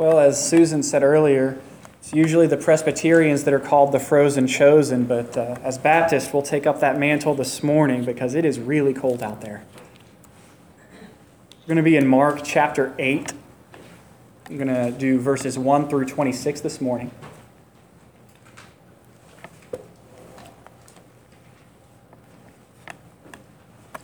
Well, as Susan said earlier, it's usually the Presbyterians that are called the frozen chosen, but uh, as Baptists, we'll take up that mantle this morning because it is really cold out there. We're going to be in Mark chapter 8. I'm going to do verses 1 through 26 this morning.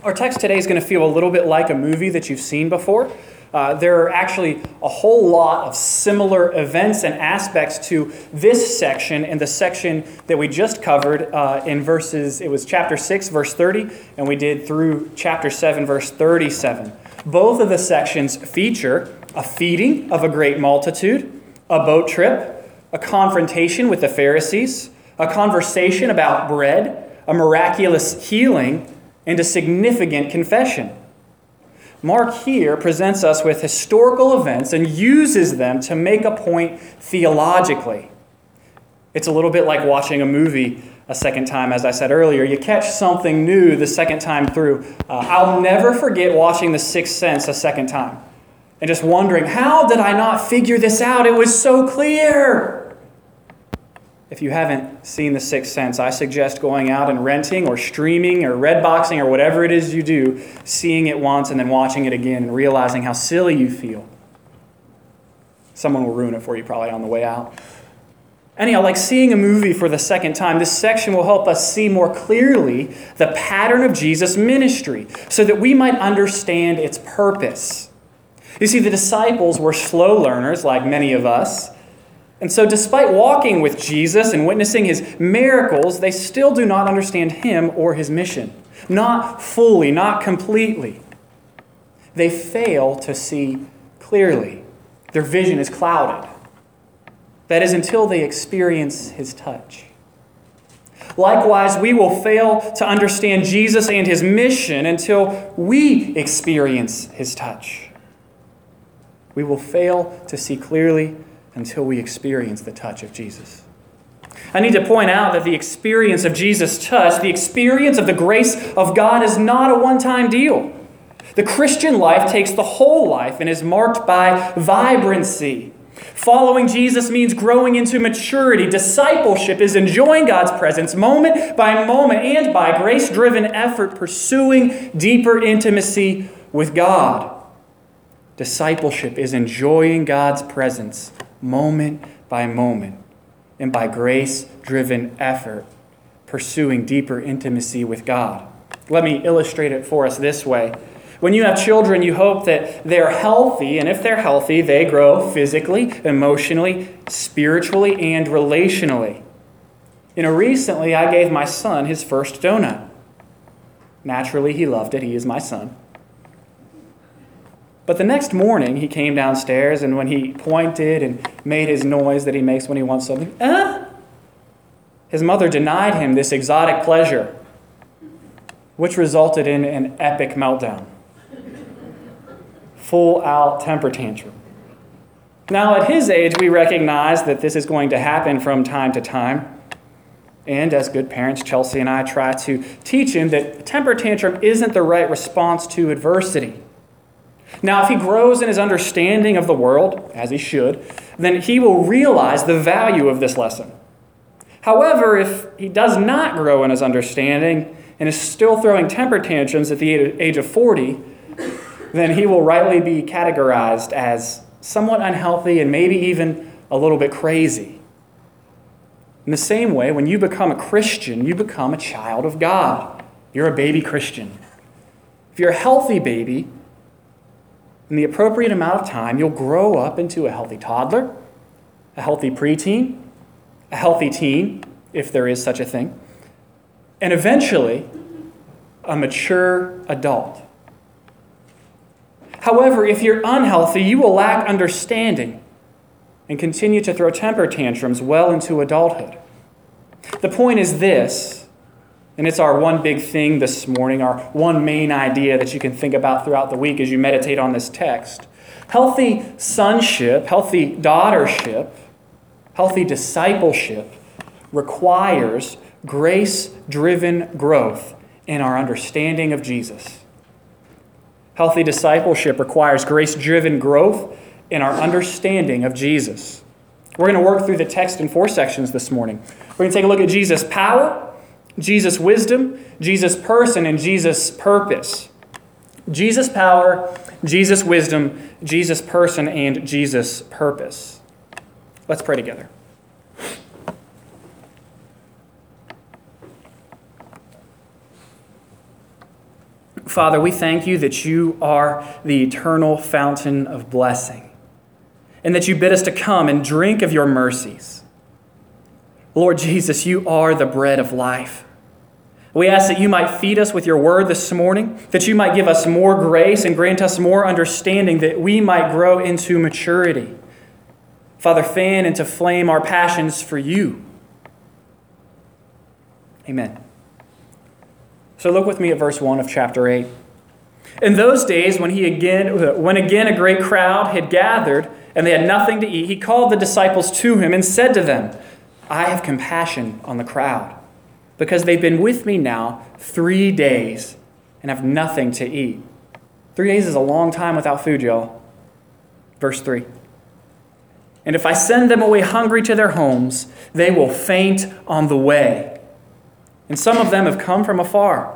Our text today is going to feel a little bit like a movie that you've seen before. Uh, there are actually a whole lot of similar events and aspects to this section and the section that we just covered uh, in verses, it was chapter 6, verse 30, and we did through chapter 7, verse 37. Both of the sections feature a feeding of a great multitude, a boat trip, a confrontation with the Pharisees, a conversation about bread, a miraculous healing, and a significant confession. Mark here presents us with historical events and uses them to make a point theologically. It's a little bit like watching a movie a second time, as I said earlier. You catch something new the second time through. Uh, I'll never forget watching The Sixth Sense a second time and just wondering, how did I not figure this out? It was so clear. If you haven't seen The Sixth Sense, I suggest going out and renting or streaming or redboxing or whatever it is you do, seeing it once and then watching it again and realizing how silly you feel. Someone will ruin it for you probably on the way out. Anyhow, like seeing a movie for the second time, this section will help us see more clearly the pattern of Jesus' ministry so that we might understand its purpose. You see, the disciples were slow learners, like many of us. And so, despite walking with Jesus and witnessing his miracles, they still do not understand him or his mission. Not fully, not completely. They fail to see clearly. Their vision is clouded. That is until they experience his touch. Likewise, we will fail to understand Jesus and his mission until we experience his touch. We will fail to see clearly until we experience the touch of Jesus. I need to point out that the experience of Jesus' touch, the experience of the grace of God, is not a one time deal. The Christian life takes the whole life and is marked by vibrancy. Following Jesus means growing into maturity. Discipleship is enjoying God's presence moment by moment and by grace driven effort, pursuing deeper intimacy with God. Discipleship is enjoying God's presence moment by moment, and by grace driven effort, pursuing deeper intimacy with God. Let me illustrate it for us this way. When you have children, you hope that they're healthy, and if they're healthy, they grow physically, emotionally, spiritually, and relationally. You know, recently I gave my son his first donut. Naturally, he loved it. He is my son. But the next morning, he came downstairs, and when he pointed and made his noise that he makes when he wants something, ah, his mother denied him this exotic pleasure, which resulted in an epic meltdown. Full out temper tantrum. Now, at his age, we recognize that this is going to happen from time to time. And as good parents, Chelsea and I try to teach him that temper tantrum isn't the right response to adversity. Now, if he grows in his understanding of the world, as he should, then he will realize the value of this lesson. However, if he does not grow in his understanding and is still throwing temper tantrums at the age of 40, then he will rightly be categorized as somewhat unhealthy and maybe even a little bit crazy. In the same way, when you become a Christian, you become a child of God. You're a baby Christian. If you're a healthy baby, in the appropriate amount of time, you'll grow up into a healthy toddler, a healthy preteen, a healthy teen, if there is such a thing, and eventually a mature adult. However, if you're unhealthy, you will lack understanding and continue to throw temper tantrums well into adulthood. The point is this and it's our one big thing this morning, our one main idea that you can think about throughout the week as you meditate on this text. Healthy sonship, healthy daughtership, healthy discipleship requires grace driven growth in our understanding of Jesus. Healthy discipleship requires grace driven growth in our understanding of Jesus. We're going to work through the text in four sections this morning. We're going to take a look at Jesus' power, Jesus' wisdom, Jesus' person, and Jesus' purpose. Jesus' power, Jesus' wisdom, Jesus' person, and Jesus' purpose. Let's pray together. Father, we thank you that you are the eternal fountain of blessing and that you bid us to come and drink of your mercies. Lord Jesus, you are the bread of life. We ask that you might feed us with your word this morning, that you might give us more grace and grant us more understanding, that we might grow into maturity. Father, fan into flame our passions for you. Amen. So look with me at verse 1 of chapter 8. In those days, when, he again, when again a great crowd had gathered and they had nothing to eat, he called the disciples to him and said to them, I have compassion on the crowd because they've been with me now three days and have nothing to eat. Three days is a long time without food, y'all. Verse 3. And if I send them away hungry to their homes, they will faint on the way. And some of them have come from afar.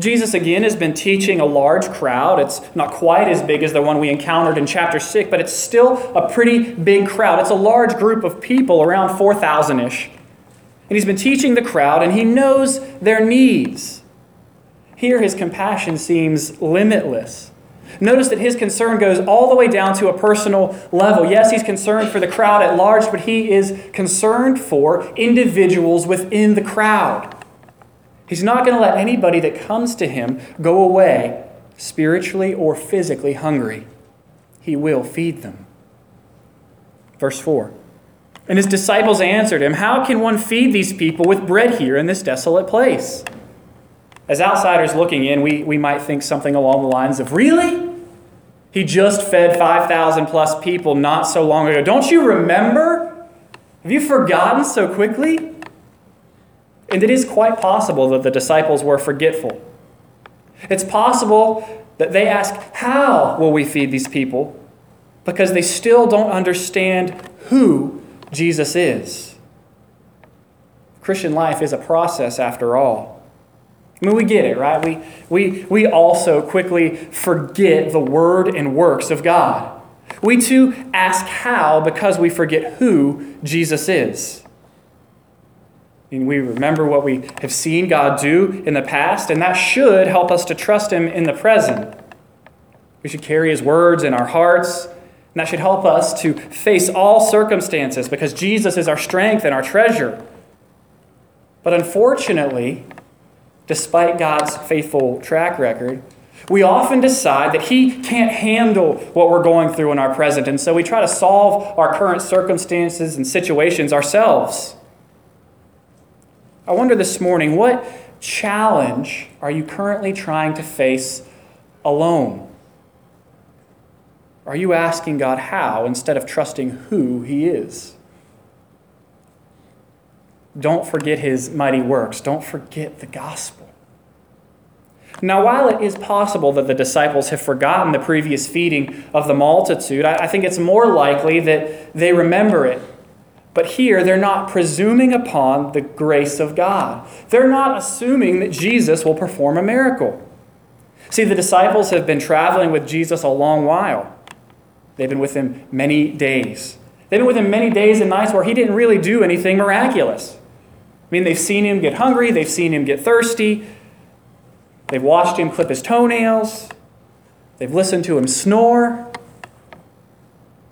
Jesus again has been teaching a large crowd. It's not quite as big as the one we encountered in chapter 6, but it's still a pretty big crowd. It's a large group of people, around 4,000 ish. And he's been teaching the crowd, and he knows their needs. Here, his compassion seems limitless. Notice that his concern goes all the way down to a personal level. Yes, he's concerned for the crowd at large, but he is concerned for individuals within the crowd. He's not going to let anybody that comes to him go away spiritually or physically hungry. He will feed them. Verse 4 and his disciples answered him, How can one feed these people with bread here in this desolate place? As outsiders looking in, we, we might think something along the lines of, Really? He just fed 5,000 plus people not so long ago. Don't you remember? Have you forgotten so quickly? And it is quite possible that the disciples were forgetful. It's possible that they ask, How will we feed these people? Because they still don't understand who Jesus is. Christian life is a process after all. I mean, we get it, right? We, we, we also quickly forget the word and works of God. We too ask how because we forget who Jesus is. And we remember what we have seen God do in the past, and that should help us to trust Him in the present. We should carry His words in our hearts and that should help us to face all circumstances because Jesus is our strength and our treasure. But unfortunately, despite God's faithful track record, we often decide that He can't handle what we're going through in our present, and so we try to solve our current circumstances and situations ourselves. I wonder this morning what challenge are you currently trying to face alone? Are you asking God how instead of trusting who He is? Don't forget His mighty works. Don't forget the gospel. Now, while it is possible that the disciples have forgotten the previous feeding of the multitude, I think it's more likely that they remember it. But here, they're not presuming upon the grace of God. They're not assuming that Jesus will perform a miracle. See, the disciples have been traveling with Jesus a long while. They've been with him many days. They've been with him many days and nights where he didn't really do anything miraculous. I mean, they've seen him get hungry, they've seen him get thirsty, they've watched him clip his toenails, they've listened to him snore.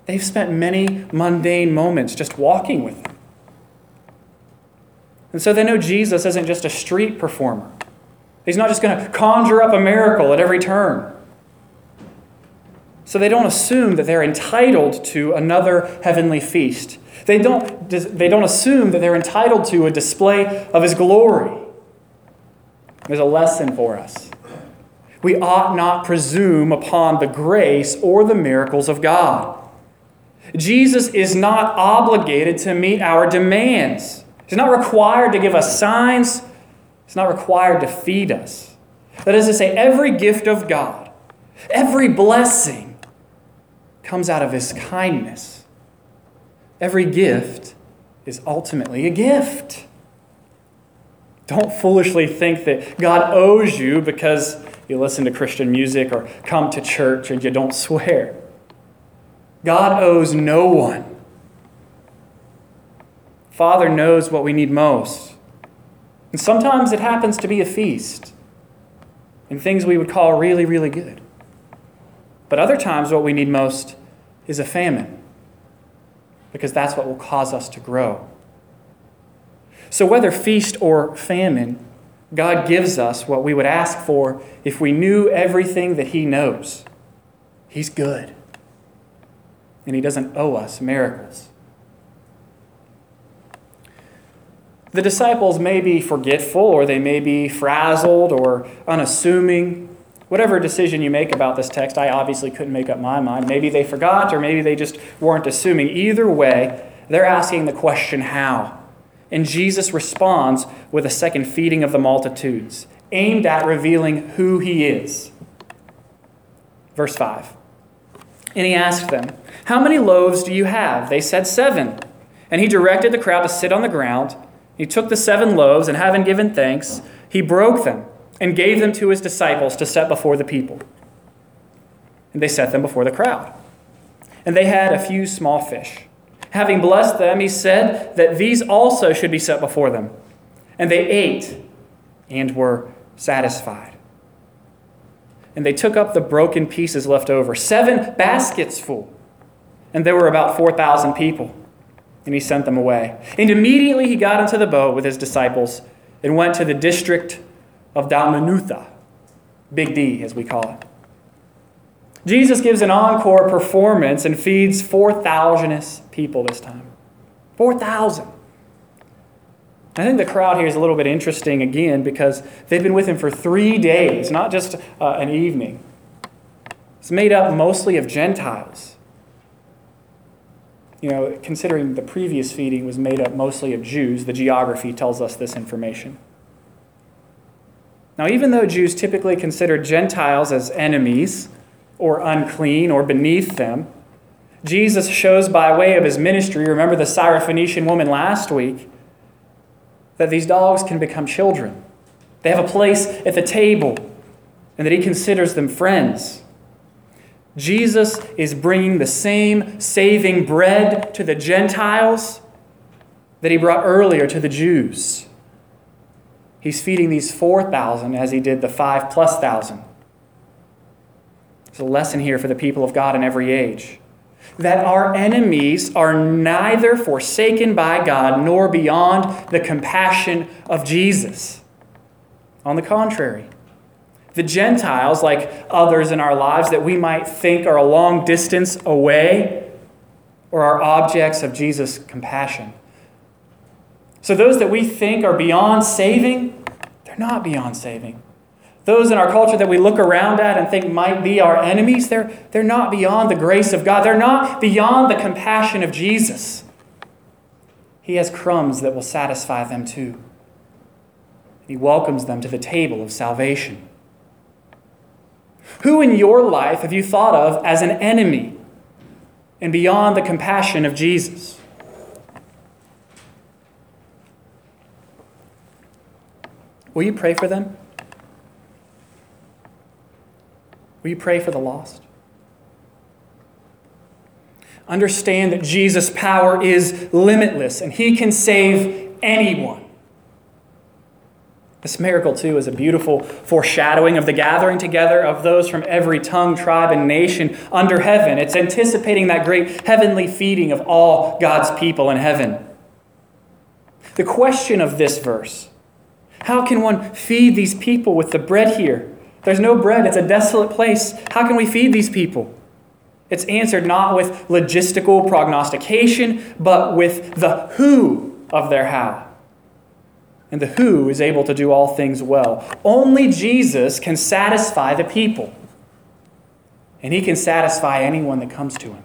They've spent many mundane moments just walking with him. And so they know Jesus isn't just a street performer. He's not just going to conjure up a miracle at every turn. So they don't assume that they're entitled to another heavenly feast. They don't, they don't assume that they're entitled to a display of His glory. There's a lesson for us. We ought not presume upon the grace or the miracles of God. Jesus is not obligated to meet our demands. He's not required to give us signs. He's not required to feed us. That is to say, every gift of God, every blessing, comes out of his kindness. Every gift is ultimately a gift. Don't foolishly think that God owes you because you listen to Christian music or come to church and you don't swear. God owes no one. Father knows what we need most. And sometimes it happens to be a feast and things we would call really, really good. But other times, what we need most is a famine because that's what will cause us to grow. So, whether feast or famine, God gives us what we would ask for if we knew everything that He knows. He's good, and He doesn't owe us miracles. The disciples may be forgetful, or they may be frazzled or unassuming. Whatever decision you make about this text, I obviously couldn't make up my mind. Maybe they forgot, or maybe they just weren't assuming. Either way, they're asking the question, how? And Jesus responds with a second feeding of the multitudes, aimed at revealing who he is. Verse 5. And he asked them, How many loaves do you have? They said, Seven. And he directed the crowd to sit on the ground. He took the seven loaves, and having given thanks, he broke them and gave them to his disciples to set before the people. And they set them before the crowd. And they had a few small fish. Having blessed them, he said that these also should be set before them. And they ate and were satisfied. And they took up the broken pieces left over, seven baskets full. And there were about 4,000 people. And he sent them away. And immediately he got into the boat with his disciples and went to the district of Dalmanutha, Big D, as we call it. Jesus gives an encore performance and feeds 4,000 people this time. 4,000. I think the crowd here is a little bit interesting again because they've been with him for three days, not just uh, an evening. It's made up mostly of Gentiles. You know, considering the previous feeding was made up mostly of Jews, the geography tells us this information. Now, even though Jews typically considered Gentiles as enemies or unclean or beneath them, Jesus shows by way of his ministry, remember the Syrophoenician woman last week, that these dogs can become children. They have a place at the table, and that he considers them friends. Jesus is bringing the same saving bread to the Gentiles that he brought earlier to the Jews. He's feeding these 4,000 as he did the 5 plus thousand. There's a lesson here for the people of God in every age that our enemies are neither forsaken by God nor beyond the compassion of Jesus. On the contrary, the Gentiles, like others in our lives that we might think are a long distance away, or are objects of Jesus' compassion. So, those that we think are beyond saving, they're not beyond saving. Those in our culture that we look around at and think might be our enemies, they're, they're not beyond the grace of God. They're not beyond the compassion of Jesus. He has crumbs that will satisfy them too. He welcomes them to the table of salvation. Who in your life have you thought of as an enemy and beyond the compassion of Jesus? Will you pray for them? Will you pray for the lost? Understand that Jesus' power is limitless and he can save anyone. This miracle, too, is a beautiful foreshadowing of the gathering together of those from every tongue, tribe, and nation under heaven. It's anticipating that great heavenly feeding of all God's people in heaven. The question of this verse how can one feed these people with the bread here? There's no bread, it's a desolate place. How can we feed these people? It's answered not with logistical prognostication, but with the who of their how. And the who is able to do all things well. Only Jesus can satisfy the people, and he can satisfy anyone that comes to him.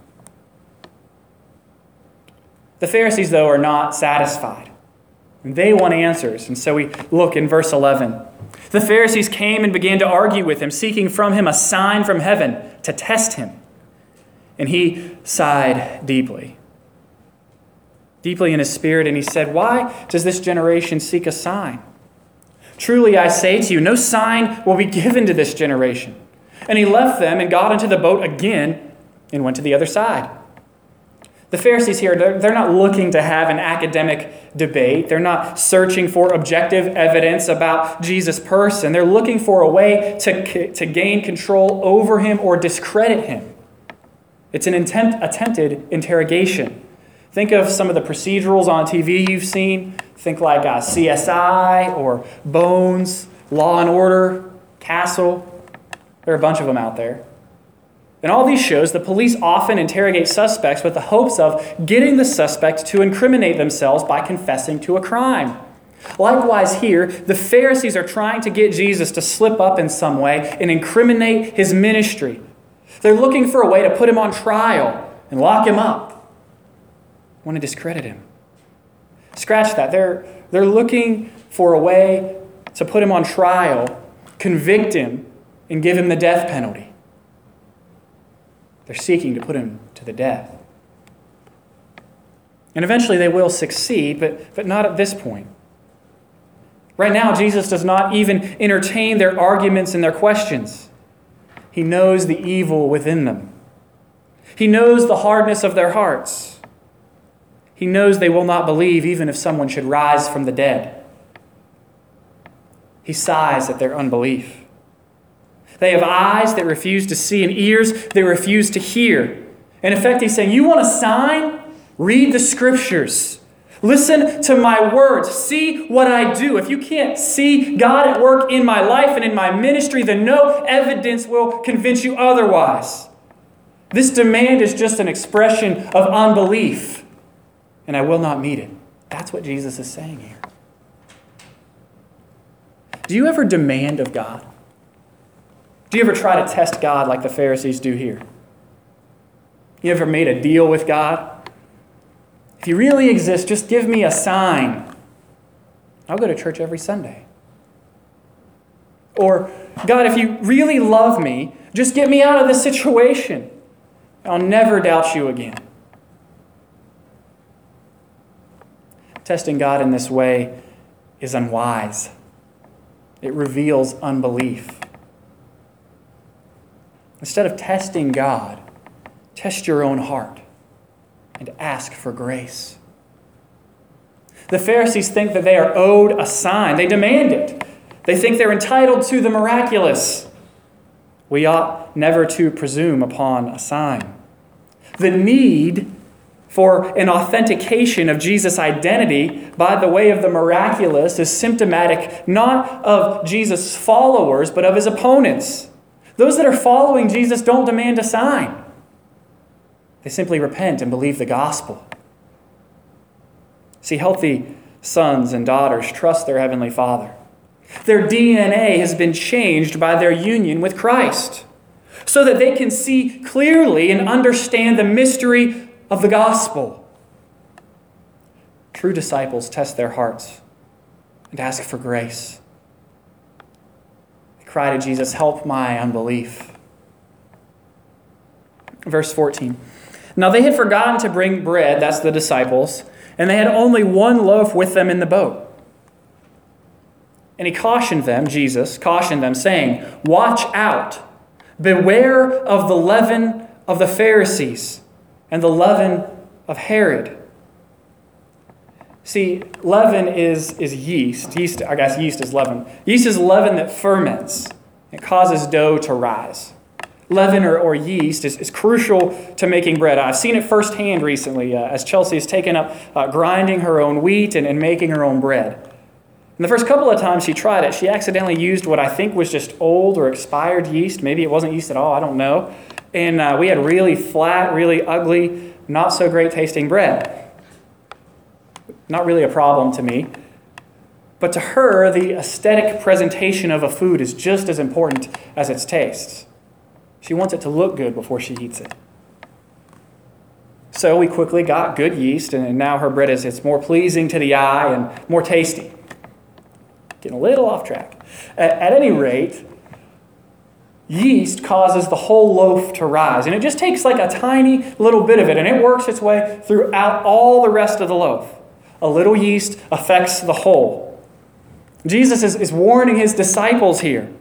The Pharisees, though, are not satisfied. And they want answers. And so we look in verse 11. The Pharisees came and began to argue with him, seeking from him a sign from heaven to test him. and he sighed deeply. Deeply in his spirit, and he said, Why does this generation seek a sign? Truly I say to you, no sign will be given to this generation. And he left them and got into the boat again and went to the other side. The Pharisees here, they're, they're not looking to have an academic debate. They're not searching for objective evidence about Jesus' person. They're looking for a way to, to gain control over him or discredit him. It's an intent, attempted interrogation. Think of some of the procedurals on TV you've seen. Think like uh, CSI or Bones, Law and Order, Castle. There are a bunch of them out there. In all these shows, the police often interrogate suspects with the hopes of getting the suspect to incriminate themselves by confessing to a crime. Likewise, here, the Pharisees are trying to get Jesus to slip up in some way and incriminate his ministry. They're looking for a way to put him on trial and lock him up. Want to discredit him. Scratch that. They're, they're looking for a way to put him on trial, convict him, and give him the death penalty. They're seeking to put him to the death. And eventually they will succeed, but, but not at this point. Right now, Jesus does not even entertain their arguments and their questions. He knows the evil within them, He knows the hardness of their hearts. He knows they will not believe even if someone should rise from the dead. He sighs at their unbelief. They have eyes that refuse to see and ears that refuse to hear. In effect, he's saying, You want a sign? Read the scriptures. Listen to my words. See what I do. If you can't see God at work in my life and in my ministry, then no evidence will convince you otherwise. This demand is just an expression of unbelief, and I will not meet it. That's what Jesus is saying here. Do you ever demand of God? Do you ever try to test God like the Pharisees do here? You ever made a deal with God? If you really exist, just give me a sign. I'll go to church every Sunday. Or, God, if you really love me, just get me out of this situation. I'll never doubt you again. Testing God in this way is unwise, it reveals unbelief. Instead of testing God, test your own heart and ask for grace. The Pharisees think that they are owed a sign, they demand it. They think they're entitled to the miraculous. We ought never to presume upon a sign. The need for an authentication of Jesus' identity by the way of the miraculous is symptomatic not of Jesus' followers, but of his opponents. Those that are following Jesus don't demand a sign, they simply repent and believe the gospel. See, healthy sons and daughters trust their Heavenly Father. Their DNA has been changed by their union with Christ so that they can see clearly and understand the mystery of the gospel. True disciples test their hearts and ask for grace cry to Jesus, Help my unbelief. Verse 14. Now they had forgotten to bring bread, that's the disciples, and they had only one loaf with them in the boat. And he cautioned them, Jesus cautioned them, saying, Watch out, beware of the leaven of the Pharisees and the leaven of Herod. See, leaven is, is yeast. Yeast, I guess yeast is leaven. Yeast is leaven that ferments. It causes dough to rise. Leaven or, or yeast is, is crucial to making bread. I've seen it firsthand recently uh, as Chelsea has taken up uh, grinding her own wheat and, and making her own bread. And the first couple of times she tried it, she accidentally used what I think was just old or expired yeast. Maybe it wasn't yeast at all, I don't know. And uh, we had really flat, really ugly, not so great tasting bread not really a problem to me. But to her, the aesthetic presentation of a food is just as important as its taste. She wants it to look good before she eats it. So we quickly got good yeast, and now her bread is it's more pleasing to the eye and more tasty. Getting a little off track. At, at any rate, yeast causes the whole loaf to rise. And it just takes like a tiny little bit of it, and it works its way throughout all the rest of the loaf. A little yeast affects the whole. Jesus is, is warning his disciples here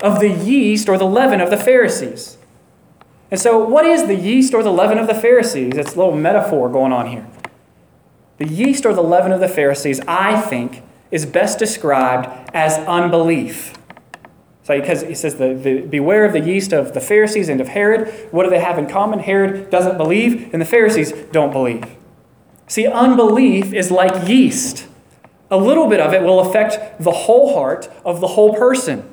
of the yeast or the leaven of the Pharisees. And so, what is the yeast or the leaven of the Pharisees? It's a little metaphor going on here. The yeast or the leaven of the Pharisees, I think, is best described as unbelief. So, because he says, the, the, Beware of the yeast of the Pharisees and of Herod. What do they have in common? Herod doesn't believe, and the Pharisees don't believe. See, unbelief is like yeast. A little bit of it will affect the whole heart of the whole person.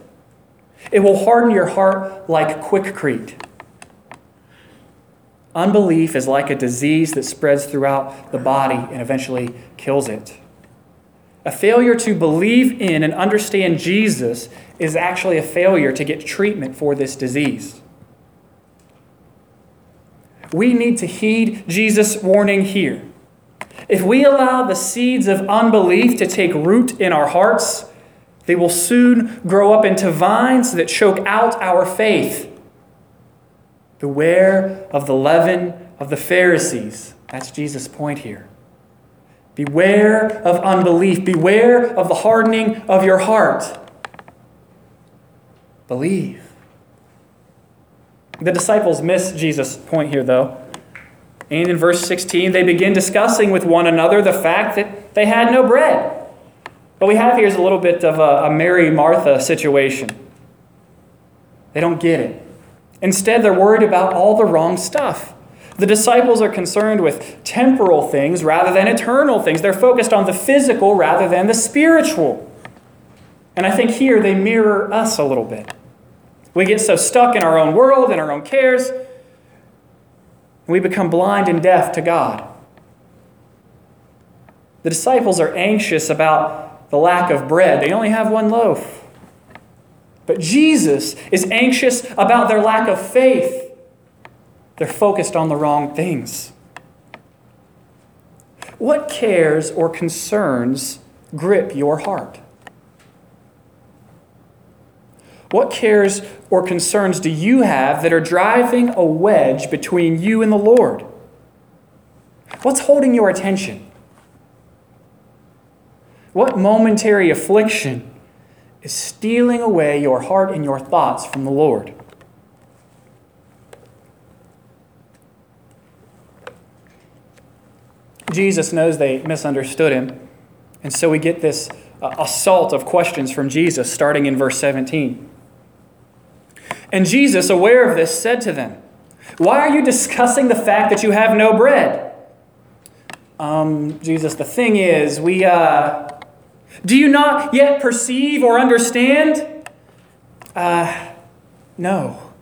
It will harden your heart like Quikrete. Unbelief is like a disease that spreads throughout the body and eventually kills it. A failure to believe in and understand Jesus is actually a failure to get treatment for this disease. We need to heed Jesus' warning here. If we allow the seeds of unbelief to take root in our hearts, they will soon grow up into vines that choke out our faith. Beware of the leaven of the Pharisees. That's Jesus' point here. Beware of unbelief. Beware of the hardening of your heart. Believe. The disciples miss Jesus' point here, though. And in verse 16, they begin discussing with one another the fact that they had no bread. What we have here is a little bit of a, a Mary Martha situation. They don't get it. Instead, they're worried about all the wrong stuff. The disciples are concerned with temporal things rather than eternal things. They're focused on the physical rather than the spiritual. And I think here they mirror us a little bit. We get so stuck in our own world and our own cares, we become blind and deaf to God. The disciples are anxious about the lack of bread. They only have one loaf. But Jesus is anxious about their lack of faith. They're focused on the wrong things. What cares or concerns grip your heart? What cares or concerns do you have that are driving a wedge between you and the Lord? What's holding your attention? What momentary affliction is stealing away your heart and your thoughts from the Lord. Jesus knows they misunderstood him, and so we get this uh, assault of questions from Jesus starting in verse 17. And Jesus, aware of this, said to them, Why are you discussing the fact that you have no bread? Um, Jesus, the thing is, we, uh, do you not yet perceive or understand? Uh, no.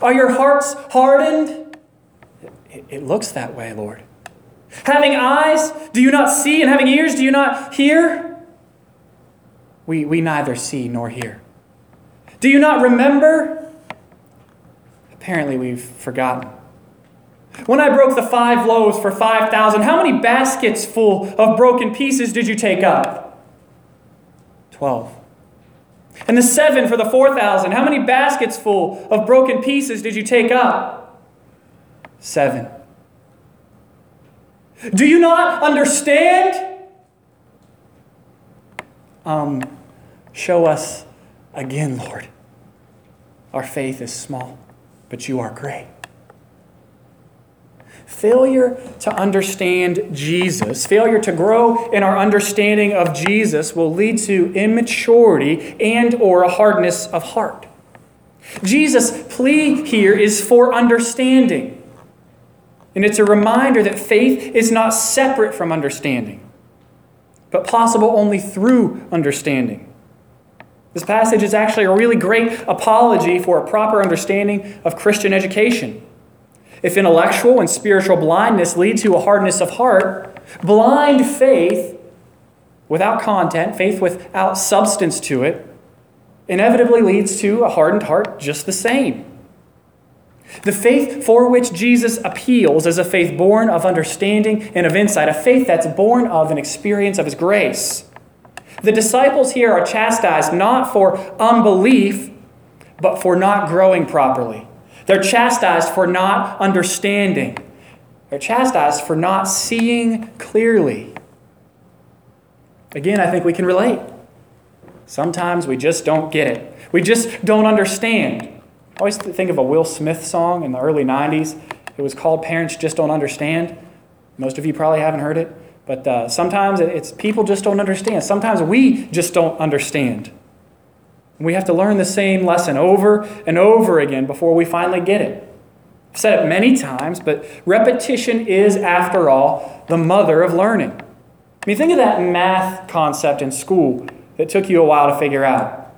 Are your hearts hardened? It, it looks that way, Lord. Having eyes, do you not see? And having ears, do you not hear? We, we neither see nor hear. Do you not remember? Apparently, we've forgotten. When I broke the five loaves for 5,000, how many baskets full of broken pieces did you take up? 12. And the seven for the 4,000. How many baskets full of broken pieces did you take up? Seven. Do you not understand? Um, show us again, Lord. Our faith is small, but you are great. Failure to understand Jesus, failure to grow in our understanding of Jesus will lead to immaturity and or a hardness of heart. Jesus' plea here is for understanding. And it's a reminder that faith is not separate from understanding, but possible only through understanding. This passage is actually a really great apology for a proper understanding of Christian education. If intellectual and spiritual blindness lead to a hardness of heart, blind faith without content, faith without substance to it, inevitably leads to a hardened heart just the same. The faith for which Jesus appeals is a faith born of understanding and of insight, a faith that's born of an experience of his grace. The disciples here are chastised not for unbelief, but for not growing properly. They're chastised for not understanding. They're chastised for not seeing clearly. Again, I think we can relate. Sometimes we just don't get it. We just don't understand. I always think of a Will Smith song in the early 90s. It was called Parents Just Don't Understand. Most of you probably haven't heard it. But uh, sometimes it's people just don't understand. Sometimes we just don't understand. We have to learn the same lesson over and over again before we finally get it. I've said it many times, but repetition is, after all, the mother of learning. I mean, think of that math concept in school that took you a while to figure out.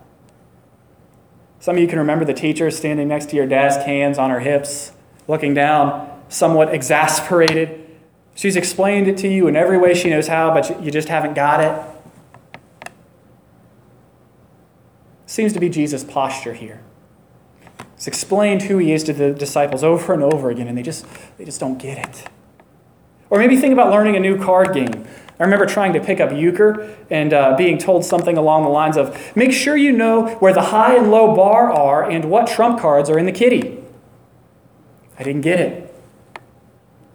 Some of you can remember the teacher standing next to your desk, hands on her hips, looking down, somewhat exasperated. She's explained it to you in every way she knows how, but you just haven't got it. Seems to be Jesus' posture here. He's explained who he is to the disciples over and over again, and they just, they just don't get it. Or maybe think about learning a new card game. I remember trying to pick up euchre and uh, being told something along the lines of make sure you know where the high and low bower are and what trump cards are in the kitty. I didn't get it.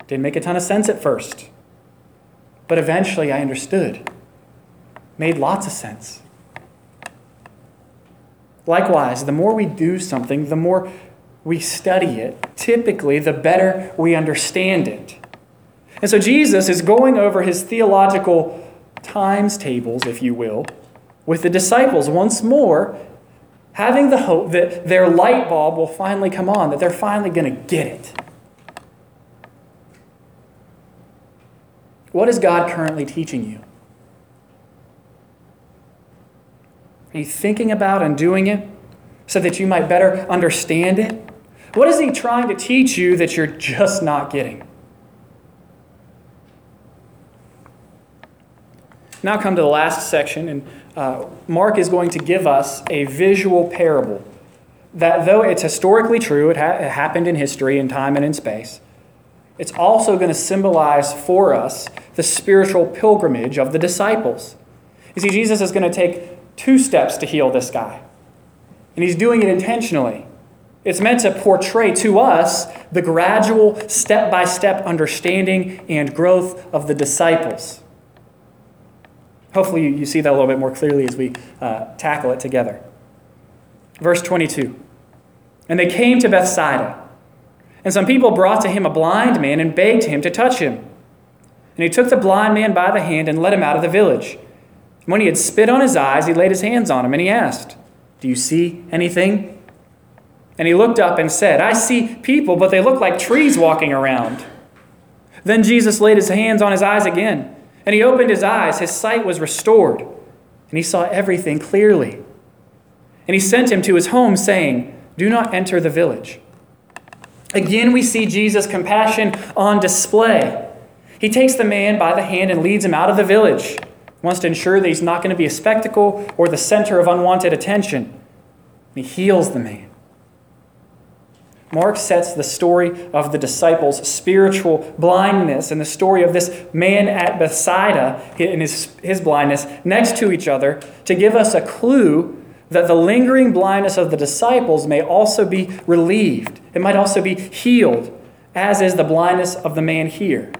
Didn't make a ton of sense at first. But eventually I understood. Made lots of sense. Likewise, the more we do something, the more we study it, typically, the better we understand it. And so Jesus is going over his theological times tables, if you will, with the disciples once more, having the hope that their light bulb will finally come on, that they're finally going to get it. What is God currently teaching you? Are you thinking about and doing it so that you might better understand it? What is He trying to teach you that you're just not getting? Now, come to the last section, and uh, Mark is going to give us a visual parable that, though it's historically true, it, ha- it happened in history, in time, and in space, it's also going to symbolize for us the spiritual pilgrimage of the disciples. You see, Jesus is going to take two steps to heal this guy, and he's doing it intentionally. It's meant to portray to us the gradual, step by step understanding and growth of the disciples. Hopefully, you see that a little bit more clearly as we uh, tackle it together. Verse 22 And they came to Bethsaida, and some people brought to him a blind man and begged him to touch him. And he took the blind man by the hand and led him out of the village. And when he had spit on his eyes, he laid his hands on him, and he asked, Do you see anything? And he looked up and said, I see people, but they look like trees walking around. Then Jesus laid his hands on his eyes again. And he opened his eyes, his sight was restored, and he saw everything clearly. And he sent him to his home, saying, Do not enter the village. Again, we see Jesus' compassion on display. He takes the man by the hand and leads him out of the village. He wants to ensure that he's not going to be a spectacle or the center of unwanted attention. He heals the man. Mark sets the story of the disciples' spiritual blindness and the story of this man at Bethsaida in his, his blindness next to each other to give us a clue that the lingering blindness of the disciples may also be relieved. It might also be healed, as is the blindness of the man here.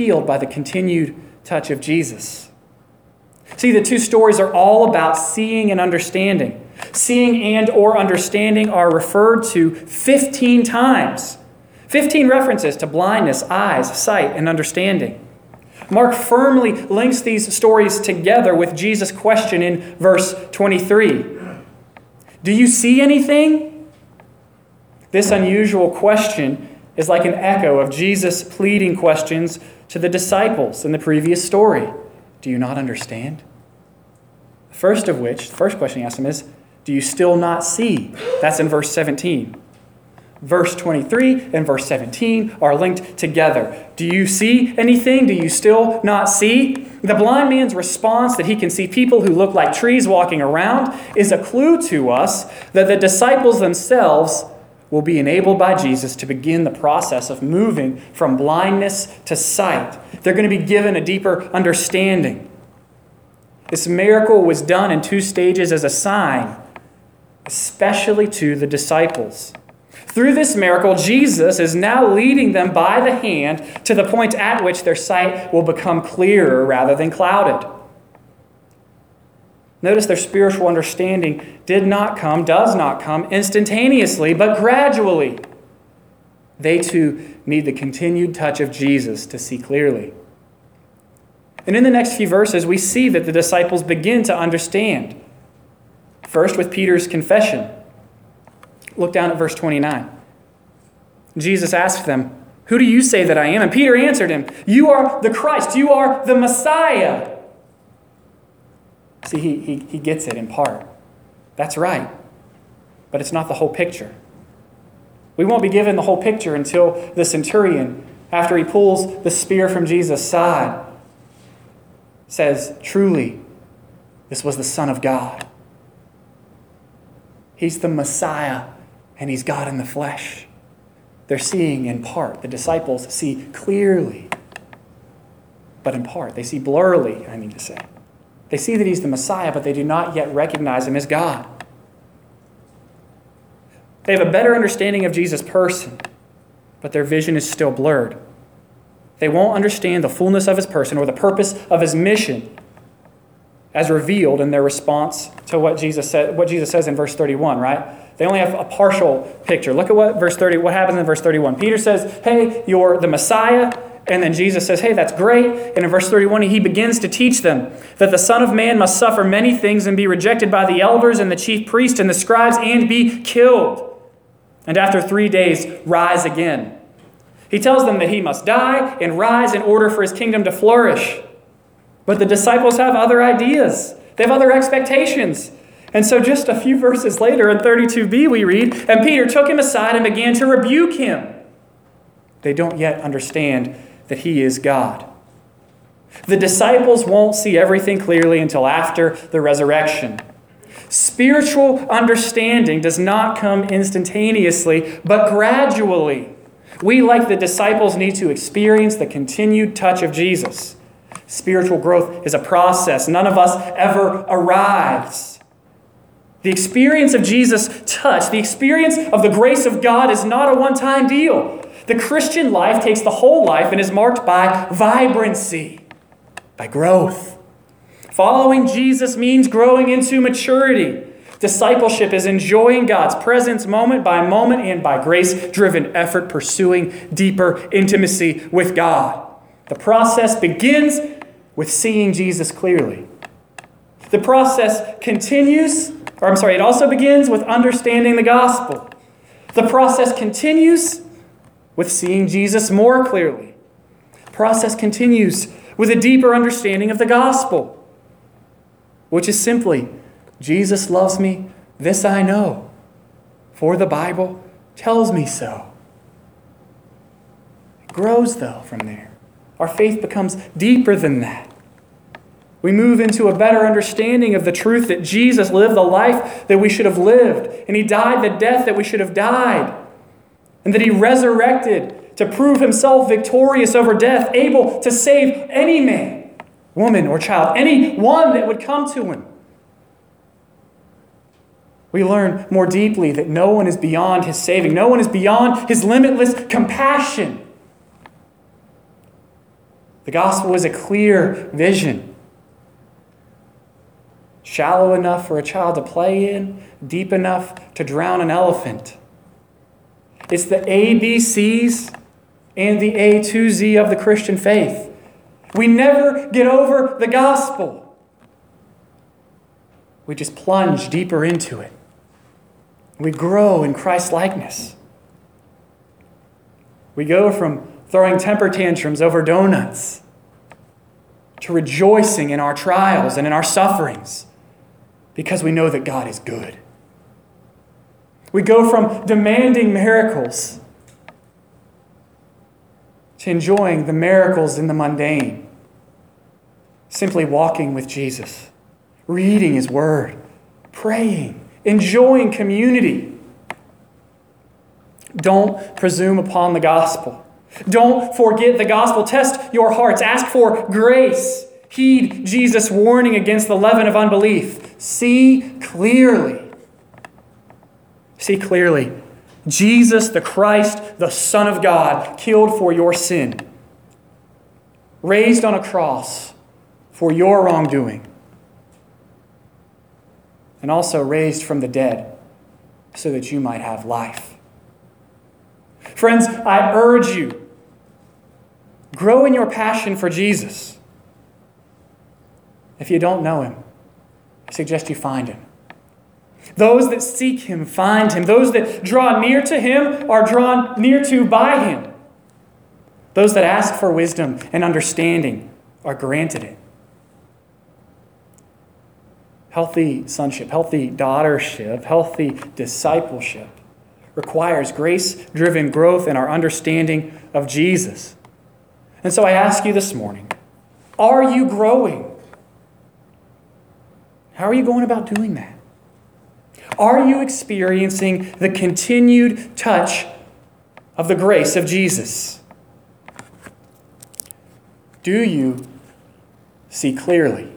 Healed by the continued touch of Jesus. See, the two stories are all about seeing and understanding. Seeing and or understanding are referred to 15 times. 15 references to blindness, eyes, sight, and understanding. Mark firmly links these stories together with Jesus' question in verse 23 Do you see anything? This unusual question is like an echo of Jesus' pleading questions to the disciples in the previous story. Do you not understand? The first of which, the first question he asked them is do you still not see? That's in verse 17. Verse 23 and verse 17 are linked together. Do you see anything? Do you still not see? The blind man's response that he can see people who look like trees walking around is a clue to us that the disciples themselves will be enabled by Jesus to begin the process of moving from blindness to sight. They're going to be given a deeper understanding. This miracle was done in two stages as a sign especially to the disciples. Through this miracle, Jesus is now leading them by the hand to the point at which their sight will become clearer rather than clouded. Notice their spiritual understanding did not come, does not come instantaneously, but gradually. They too need the continued touch of Jesus to see clearly. And in the next few verses, we see that the disciples begin to understand. First, with Peter's confession. Look down at verse 29. Jesus asked them, Who do you say that I am? And Peter answered him, You are the Christ, you are the Messiah. See, he, he, he gets it in part. That's right. But it's not the whole picture. We won't be given the whole picture until the centurion, after he pulls the spear from Jesus' side, says, Truly, this was the Son of God. He's the Messiah, and he's God in the flesh. They're seeing in part. The disciples see clearly, but in part. They see blurrily, I mean to say. They see that he's the Messiah, but they do not yet recognize him as God. They have a better understanding of Jesus' person, but their vision is still blurred. They won't understand the fullness of his person or the purpose of his mission as revealed in their response to what Jesus said what Jesus says in verse 31, right? They only have a partial picture. Look at what verse 30 what happens in verse 31. Peter says, "Hey, you're the Messiah." And then Jesus says, Hey, that's great. And in verse 31, he begins to teach them that the Son of Man must suffer many things and be rejected by the elders and the chief priests and the scribes and be killed. And after three days, rise again. He tells them that he must die and rise in order for his kingdom to flourish. But the disciples have other ideas, they have other expectations. And so, just a few verses later in 32b, we read, And Peter took him aside and began to rebuke him. They don't yet understand that he is God. The disciples won't see everything clearly until after the resurrection. Spiritual understanding does not come instantaneously, but gradually. We, like the disciples, need to experience the continued touch of Jesus. Spiritual growth is a process. None of us ever arrives. The experience of Jesus' touch, the experience of the grace of God, is not a one time deal. The Christian life takes the whole life and is marked by vibrancy, by growth. Following Jesus means growing into maturity. Discipleship is enjoying God's presence moment by moment and by grace driven effort, pursuing deeper intimacy with God. The process begins with seeing Jesus clearly. The process continues, or I'm sorry, it also begins with understanding the gospel. The process continues with seeing Jesus more clearly. The process continues with a deeper understanding of the gospel, which is simply Jesus loves me, this I know, for the Bible tells me so. It grows, though, from there. Our faith becomes deeper than that. We move into a better understanding of the truth that Jesus lived the life that we should have lived, and He died the death that we should have died and that he resurrected to prove himself victorious over death, able to save any man, woman, or child, any one that would come to him. We learn more deeply that no one is beyond his saving, no one is beyond his limitless compassion. The gospel is a clear vision. Shallow enough for a child to play in, deep enough to drown an elephant. It's the ABCs and the A to Z of the Christian faith. We never get over the gospel. We just plunge deeper into it. We grow in Christ likeness. We go from throwing temper tantrums over donuts to rejoicing in our trials and in our sufferings because we know that God is good. We go from demanding miracles to enjoying the miracles in the mundane. Simply walking with Jesus, reading His Word, praying, enjoying community. Don't presume upon the gospel. Don't forget the gospel. Test your hearts. Ask for grace. Heed Jesus' warning against the leaven of unbelief. See clearly See clearly. Jesus the Christ, the Son of God, killed for your sin, raised on a cross for your wrongdoing, and also raised from the dead so that you might have life. Friends, I urge you, grow in your passion for Jesus. If you don't know him, I suggest you find him. Those that seek him find him. Those that draw near to him are drawn near to by him. Those that ask for wisdom and understanding are granted it. Healthy sonship, healthy daughtership, healthy discipleship requires grace driven growth in our understanding of Jesus. And so I ask you this morning are you growing? How are you going about doing that? Are you experiencing the continued touch of the grace of Jesus? Do you see clearly?